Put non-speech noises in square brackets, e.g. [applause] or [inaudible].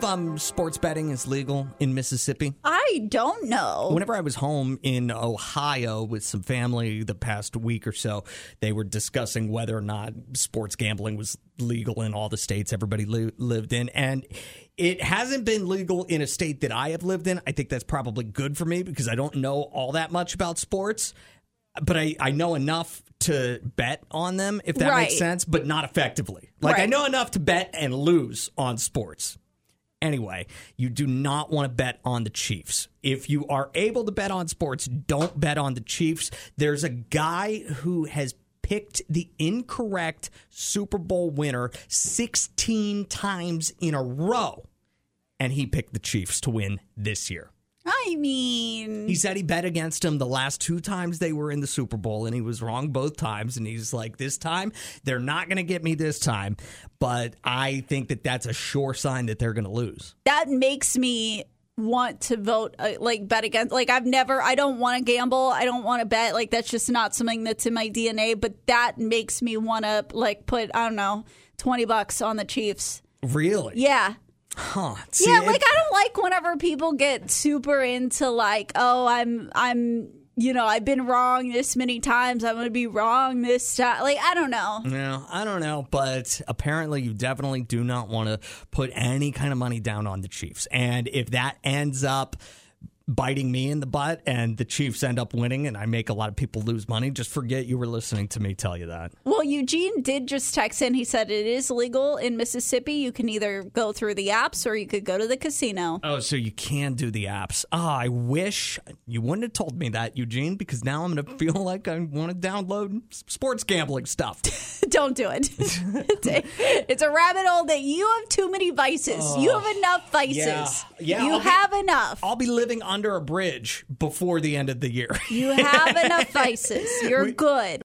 if um, sports betting is legal in Mississippi? I don't know. Whenever I was home in Ohio with some family the past week or so, they were discussing whether or not sports gambling was legal in all the states everybody li- lived in. And it hasn't been legal in a state that I have lived in. I think that's probably good for me because I don't know all that much about sports, but I, I know enough to bet on them, if that Right. makes sense, but not effectively. Like, I know enough to bet and lose on sports. Anyway, you do not want to bet on the Chiefs. If you are able to bet on sports, don't bet on the Chiefs. There's a guy who has picked the incorrect Super Bowl winner 16 times in a row, and he picked the Chiefs to win this year. I mean, He said he bet against them the last two times they were in the Super Bowl, and he was wrong both times. And he's like, this time, they're not going to get me this time. But I think that that's a sure sign that they're going to lose. that makes me want to vote uh, like bet against like I've never I don't want to gamble I don't want to bet like that's just not something that's in my DNA but that makes me want to like put I don't know 20 bucks on the Chiefs Really? yeah Huh. See, yeah like I don't like whenever people get super into like oh I'm I'm you know I've been wrong this many times I'm going to be wrong this time like I don't know No, I don't know, but apparently you definitely do not want to put any kind of money down on the Chiefs. And if that ends up biting me in the butt and the Chiefs end up winning and I make a lot of people lose money, just forget you were listening to me tell you that. Well, Eugene did just text in. He said it is legal in Mississippi. You can either go through the apps or you could go to the casino. Oh, so you can do the apps. Ah, I wish you wouldn't have told me that, Eugene, because now I'm going to feel [laughs] like I want to download sports gambling stuff. [laughs] Don't do it. it's, [laughs] a, it's a rabbit hole that you have too many vices. you have enough vices. yeah. Yeah, you I'll be- have enough. I'll be living under a bridge before the end of the year. You have enough [laughs] vices. You're good.